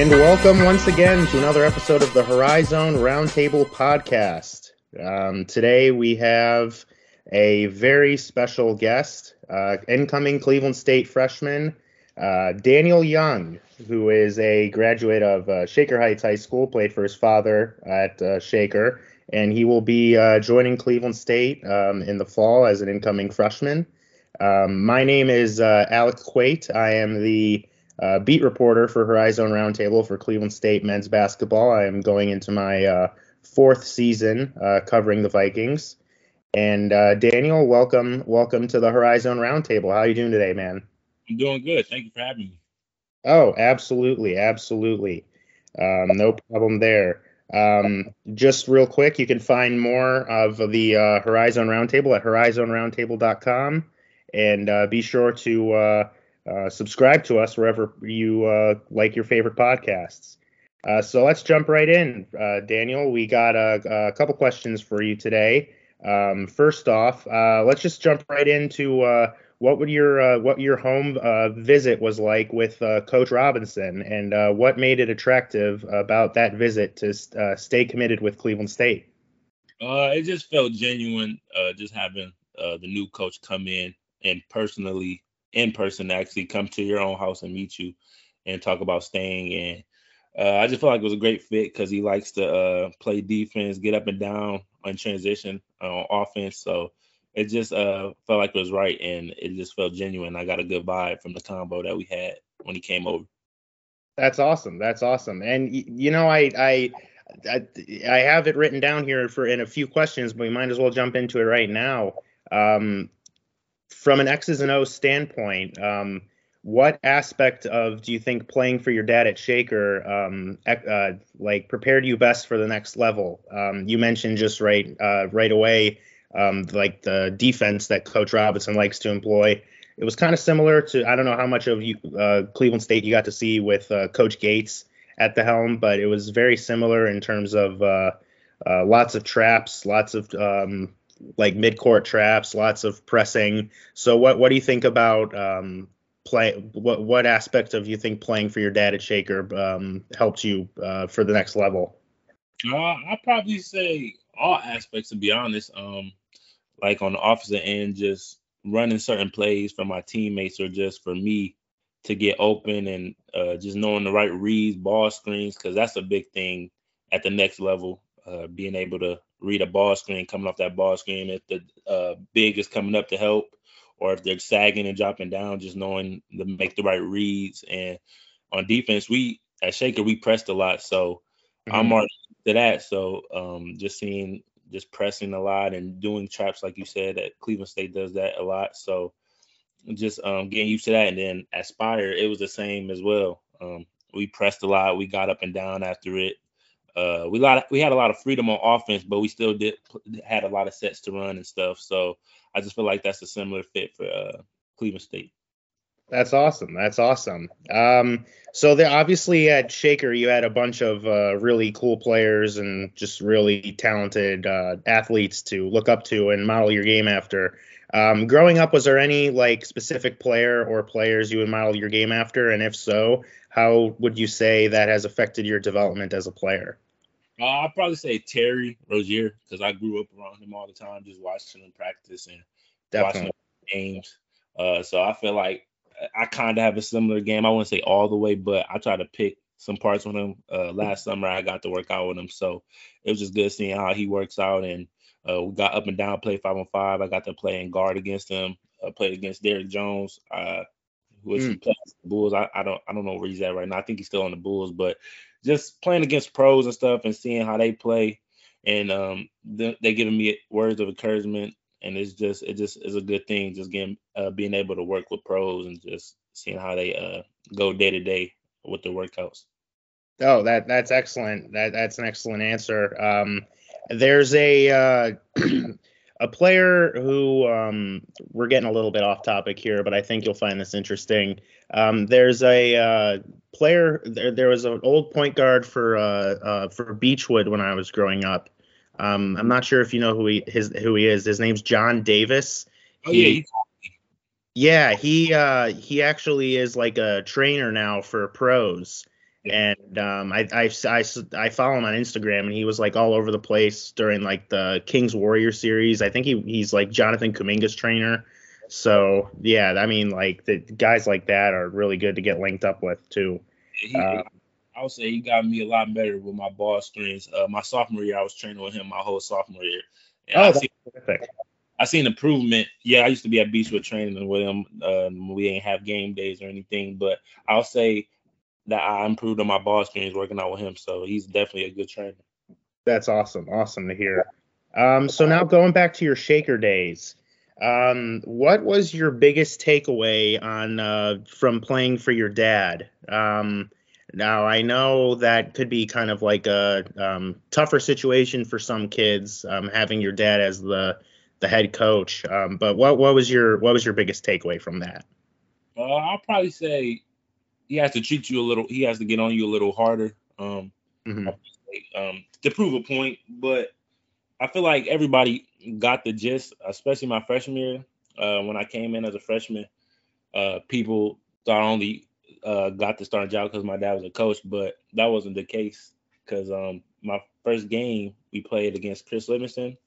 And welcome once again to another episode of the Horizon Roundtable podcast. Um, today we have a very special guest, uh, incoming Cleveland State freshman uh, Daniel Young, who is a graduate of uh, Shaker Heights High School, played for his father at uh, Shaker, and he will be uh, joining Cleveland State um, in the fall as an incoming freshman. Um, my name is uh, Alec Kwait. I am the uh, beat reporter for Horizon Roundtable for Cleveland State men's basketball. I am going into my fourth season covering the Vikings. And Daniel, welcome, welcome to the Horizon Roundtable. How are you doing today, man? I'm doing good. Thank you for having me. Oh, absolutely, absolutely. Um, no problem there. Um, just real quick, you can find more of the uh, Horizon Roundtable at horizonroundtable.com, and uh, be sure to uh, uh subscribe to us wherever you uh, like your favorite podcasts. Uh, so let's jump right in, Daniel. We got a, a, couple questions for you today. Um, first off, let's just jump right into what would your uh, what your home uh, visit was like with uh, Coach Robinson, and uh, what made it attractive about that visit to uh, stay committed with Cleveland State? Uh, it just felt genuine, just having the new coach come in and personally, in person, to actually come to your own house and meet you, and talk about staying. And I just felt like it was a great fit because he likes to play defense, get up and down on transition on offense. So it just uh felt like it was right and it just felt genuine. I got a good vibe from the combo that we had when he came over. That's awesome. That's awesome. And you know, I I I, I have it written down here for in a few questions, but we might as well jump into it right now. Um, from an X's and O's standpoint, um, what aspect of do you think playing for your dad at Shaker um, uh, like prepared you best for the next level? Um, you mentioned just right uh, right away um, like the defense that Coach Robinson likes to employ. It was kind of similar to I don't know how much of you, uh, Cleveland State you got to see with uh, Coach Gates at the helm, but it was very similar in terms of uh, uh lots of traps, lots of like mid-court traps, lots of pressing. So what what do you think about um, play? What what aspect of you think playing for your dad at Shaker um, helped you uh, for the next level? Uh, I'd probably say all aspects to be honest. Um, like on the offensive end, just running certain plays for my teammates or just for me to get open and uh, just knowing the right reads, ball screens, because that's a big thing at the next level. Uh, being able to read a ball screen coming off that ball screen, if the uh, big is coming up to help, or if they're sagging and dropping down, just knowing to make the right reads. And on defense, we at Shaker we pressed a lot, so mm-hmm. I'm already to that. So um, just seeing just pressing a lot and doing traps like you said that Cleveland State does that a lot. So just um, getting used to that. And then Aspire, it was the same as well. Um, we pressed a lot. We got up and down after it. Uh, we lot we had a lot of freedom on offense, but we still did had a lot of sets to run and stuff. So I just feel like that's a similar fit for uh, Cleveland State. That's awesome. That's awesome. Um, so there, obviously at Shaker, you had a bunch of uh, really cool players and just really talented uh, athletes to look up to and model your game after. Um, growing up, was there any like specific player or players you would model your game after? And if so, how would you say that has affected your development as a player? Uh, I'd probably say Terry Rozier because I grew up around him all the time, just watching him practice and Definitely. watching games. Uh, so I feel like I kind of have a similar game. I wouldn't say all the way, but I try to pick some parts with him. Uh, last summer, I got to work out with him, so it was just good seeing how he works out. And uh, we got up and down, play five on five. I got to play in guard against him. Uh, played against Derrick Jones, uh, was mm. playing the Bulls. I, I don't I don't know where he's at right now. I think he's still on the Bulls, but just playing against pros and stuff and seeing how they play, and um, they, they giving me words of encouragement and it's just it just is a good thing just getting uh, being able to work with pros and just seeing how they uh, go day to day with the workouts. Oh, that that's excellent. That that's an excellent answer. Um, there's a uh, a player who um, we're getting a little bit off topic here, but I think you'll find this interesting. Um, there's a uh, player. There, there was an old point guard for uh, uh, for Beechwood when I was growing up. Um, I'm not sure if you know who he his who he is. His name's John Davis. Oh he, yeah. Yeah, he uh he actually is like a trainer now for pros. And um, I, I, I, I follow him on Instagram, and he was like all over the place during like the Kings Warrior series. I think he he's like Jonathan Kuminga's trainer. So yeah, I mean like the guys like that are really good to get linked up with too. He, uh, I would say he got me a lot better with my ball screens. Uh, my sophomore year, I was training with him my whole sophomore year. And oh, I that's terrific. I seen improvement. Yeah, I used to be at Beechwood training with him. Uh, we didn't have game days or anything, but I'll say that I improved on my ball screens working out with him. So he's definitely a good trainer. That's awesome. Awesome to hear. Um, so now going back to your shaker days, um, what was your biggest takeaway on uh, from playing for your dad? Um, now I know that could be kind of like a um, tougher situation for some kids um, having your dad as the the head coach. Um, but what what was your what was your biggest takeaway from that? Uh, I'll probably say he has to treat you a little. He has to get on you a little harder um, mm-hmm. um, to prove a point. But I feel like everybody got the gist, especially my freshman year. Uh, when I came in as a freshman, uh, people thought I only uh, got the starting job because my dad was a coach, but that wasn't the case. Because um, my first game we played against Chris Livingston.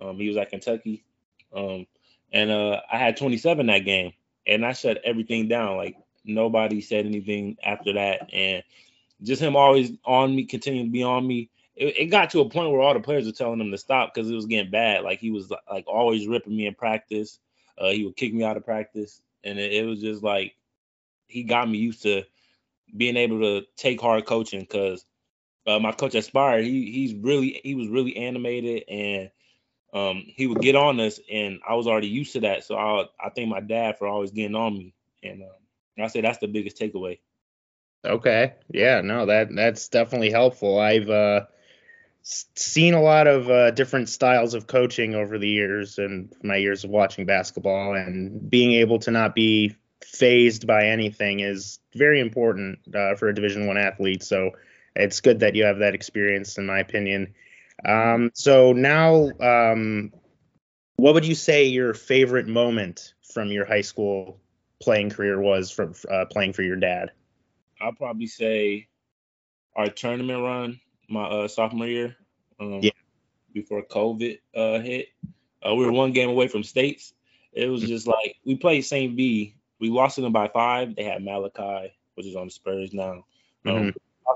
Um, he was at Kentucky, um, and uh, I had 27 that game, and I shut everything down. Like nobody said anything after that, and just him always on me, continuing to be on me. It, it got to a point where all the players were telling him to stop because it was getting bad. Like he was like always ripping me in practice. Uh, he would kick me out of practice, and it, it was just like he got me used to being able to take hard coaching because uh, my coach at Spire, he he's really he was really animated and um, he would get on us, and I was already used to that. So I I thank my dad for always getting on me, and um, I say that's the biggest takeaway. Okay, yeah, no, that that's definitely helpful. I've uh, seen a lot of uh, different styles of coaching over the years and my years of watching basketball, and being able to not be phased by anything is very important uh, for a Division One athlete. So it's good that you have that experience, in my opinion. Um, so now, um, what would you say your favorite moment from your high school playing career was from uh, playing for your dad? I'll probably say our tournament run my uh, sophomore year. Um, yeah. Before COVID uh, hit, uh, we were one game away from states. It was just like we played St. V. We lost them by five. They had Malaki, which is on the Spurs now. Um, mm-hmm.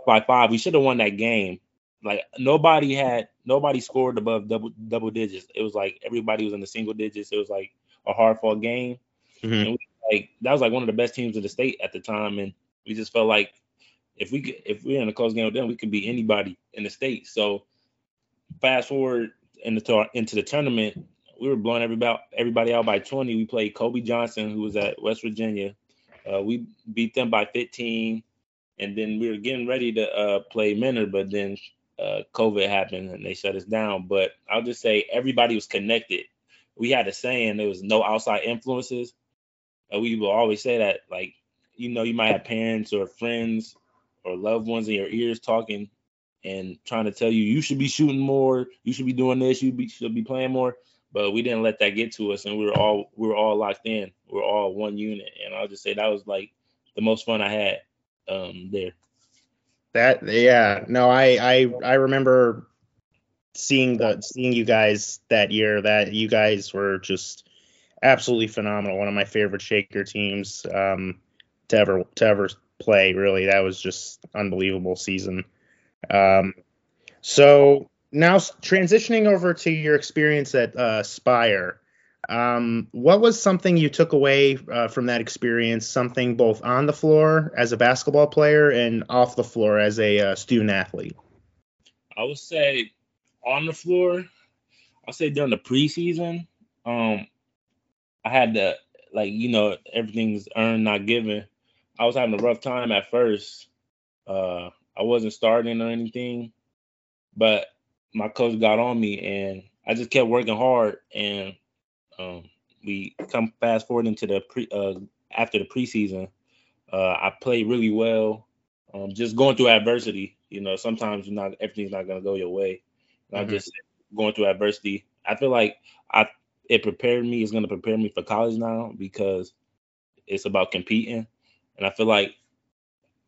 by five. We should have won that game. Like nobody had nobody scored above double double digits. It was like everybody was in the single digits. It was like a hard fought game. Mm-hmm. And we like that was like one of the best teams in the state at the time, and we just felt like if we could, if we are in a close game with them, we could be anybody in the state. So fast forward into into the tournament, we were blowing everybody everybody out by 20. We played Kobe Johnson, who was at West Virginia. Uh, we beat them by 15, and then we were getting ready to uh, play Mentor, but then uh, COVID happened and they shut us down. But I'll just say everybody was connected. We had a saying there was no outside influences we will always say that, like, you know, you might have parents or friends or loved ones in your ears talking and trying to tell you you should be shooting more, you should be doing this, you be, should be playing more. But we didn't let that get to us, and we were all we were all locked in. We are all one unit, and I'll just say that was like the most fun I had um, there. That yeah, no, I I I remember seeing the seeing you guys that year. That you guys were just absolutely phenomenal. One of my favorite Shaker teams um, to ever to ever play. Really, that was just unbelievable season. Um, so now transitioning over to your experience at uh, Spire. Um, what was something you took away uh, from that experience? Something both on the floor as a basketball player and off the floor as a uh, student athlete. I would say on the floor. I'll say during the preseason. Um, I had to like you know everything's earned not given. I was having a rough time at first. Uh, I wasn't starting or anything, but my coach got on me and I just kept working hard and um, we come fast forward into the pre uh, after the preseason. Uh, I played really well. Um, just going through adversity, you know, sometimes you're not everything's not gonna go your way. And mm-hmm. I'm just going through adversity. I feel like I it prepared me. It's going to prepare me for college now because it's about competing. And I feel like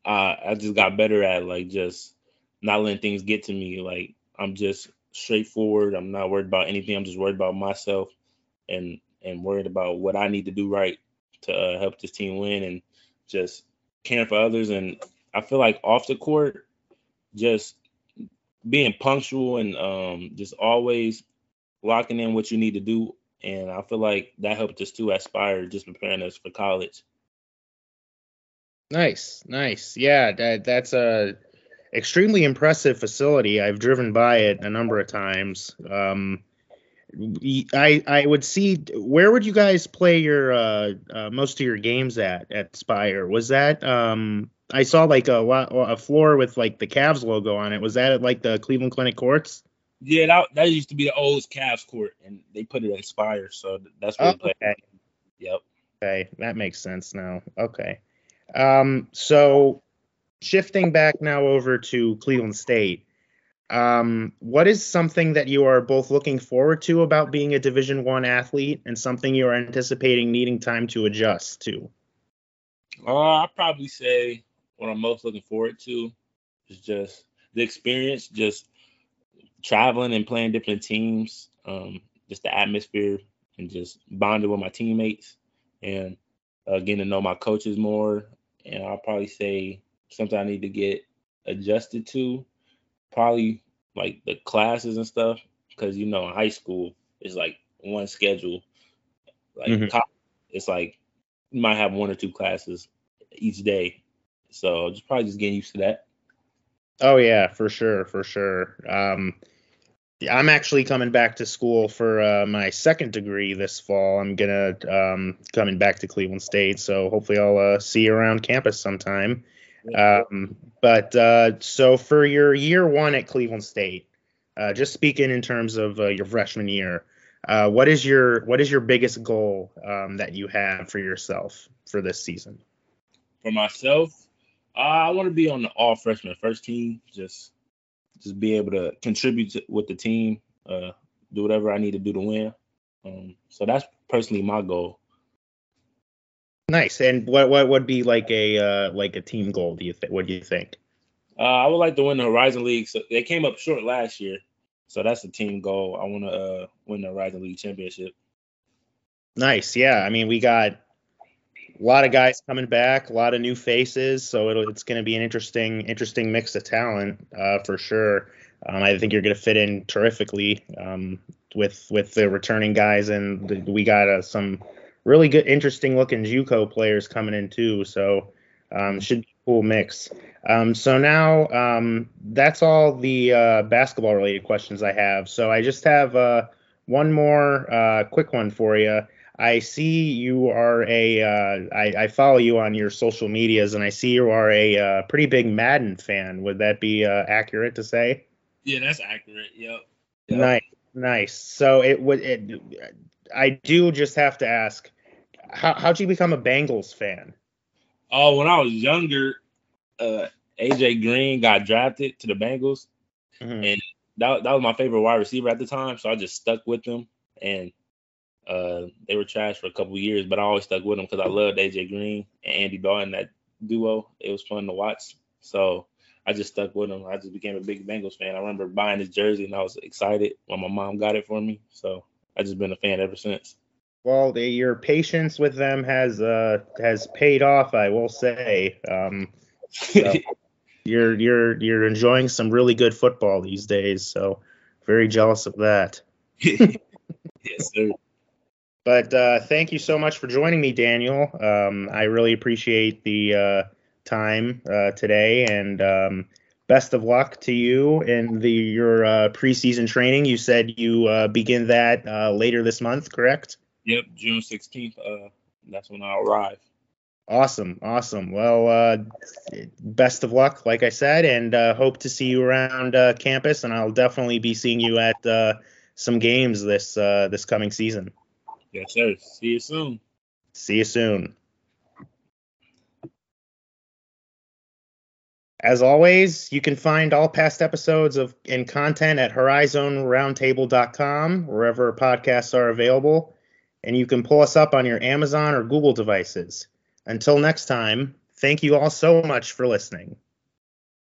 I I just got better at like just not letting things get to me. Like I'm just straightforward. I'm not worried about anything. I'm just worried about myself and and worried about what I need to do right to uh, help this team win and just caring for others. And I feel like off the court, just being punctual and um, just always locking in what you need to do. And I feel like that helped us to aspire, just preparing us for college. Nice, nice. Yeah, that that's a extremely impressive facility. I've driven by it a number of times. Um, I I would see where would you guys play your uh, uh, most of your games at at Spire? Was that um I saw like a a floor with like the Cavs logo on it. Was that at like the Cleveland Clinic courts? Yeah, that, that used to be the old Cavs court, and they put it at Spire, so that's where oh, we play. Okay. Yep. Okay, that makes sense now. Okay. Um, so shifting back now over to Cleveland State, um, what is something that you are both looking forward to about being a Division One athlete, and something you are anticipating needing time to adjust to? Uh, I'd probably say what I'm most looking forward to is just the experience, just traveling and playing different teams, um, just the atmosphere, and just bonding with my teammates, and uh, getting to know my coaches more. And I'll probably say something I need to get adjusted to probably like the classes and stuff because you know in high school it's like one schedule like mm-hmm. it's like you might have one or two classes each day so just probably just getting used to that oh yeah for sure for sure um i'm actually coming back to school for uh, my second degree this fall i'm gonna um coming back to cleveland state so hopefully i'll uh, see you around campus sometime um, but uh, so for your year one at Cleveland State, uh, just speaking in terms of uh, your freshman year, uh, what is your what is your biggest goal um, that you have for yourself for this season? For myself, I want to be on the all freshman first team. Just just be able to contribute to, with the team, uh, do whatever I need to do to win. Um, so that's personally my goal. Nice. And what what would be like a uh, like a team goal? Do you think? What do you think? Uh, I would like to win the Horizon League. So they came up short last year, so that's the team goal. I want to uh, win the Horizon League championship. Nice. Yeah. I mean, we got a lot of guys coming back, a lot of new faces, so it's going to be an interesting interesting mix of talent uh, for sure. Um, I think you're going to fit in terrifically um, with with the returning guys, and the, we got uh, some really good, interesting looking JUCO players coming in too. So um, should be a cool mix. Um, so now um, that's all the uh, basketball related questions I have. So I just have uh, one more uh, quick one for you. I see you are a. Uh, I, I follow you on your social medias, and I see you are a uh, pretty big Madden fan. Would that be uh, accurate to say? Yeah, that's accurate. Yep. yep. Nice, nice. So it would. It, I do just have to ask, how how'd you become a Bengals fan? Oh, when I was younger, uh, AJ Green got drafted to the Bengals, mm-hmm. and that that was my favorite wide receiver at the time. So I just stuck with them, and uh, they were trash for a couple years, but I always stuck with them because I loved AJ Green and Andy Dalton. That duo, it was fun to watch. So I just stuck with them. I just became a big Bengals fan. I remember buying his jersey, and I was excited when my mom got it for me. So I just been a fan ever since. Well, the, your patience with them has uh, has paid off, I will say. Um, so you're you're you're enjoying some really good football these days, so very jealous of that. yes, sir. But uh, thank you so much for joining me, Daniel. Um, I really appreciate the uh, time uh, today, and um, best of luck to you in the your uh, preseason training. You said you uh, begin that uh, later this month, correct? Yep, June 16th. Uh, that's when I'll arrive. Awesome, awesome. Well, uh, best of luck, like I said, and uh, hope to see you around uh, campus. And I'll definitely be seeing you at uh, some games this uh, this coming season. Yes, sir. See you soon. See you soon. As always, you can find all past episodes of and content at horizonroundtable.com, wherever podcasts are available and you can pull us up on your Amazon or Google devices. Until next time, thank you all so much for listening.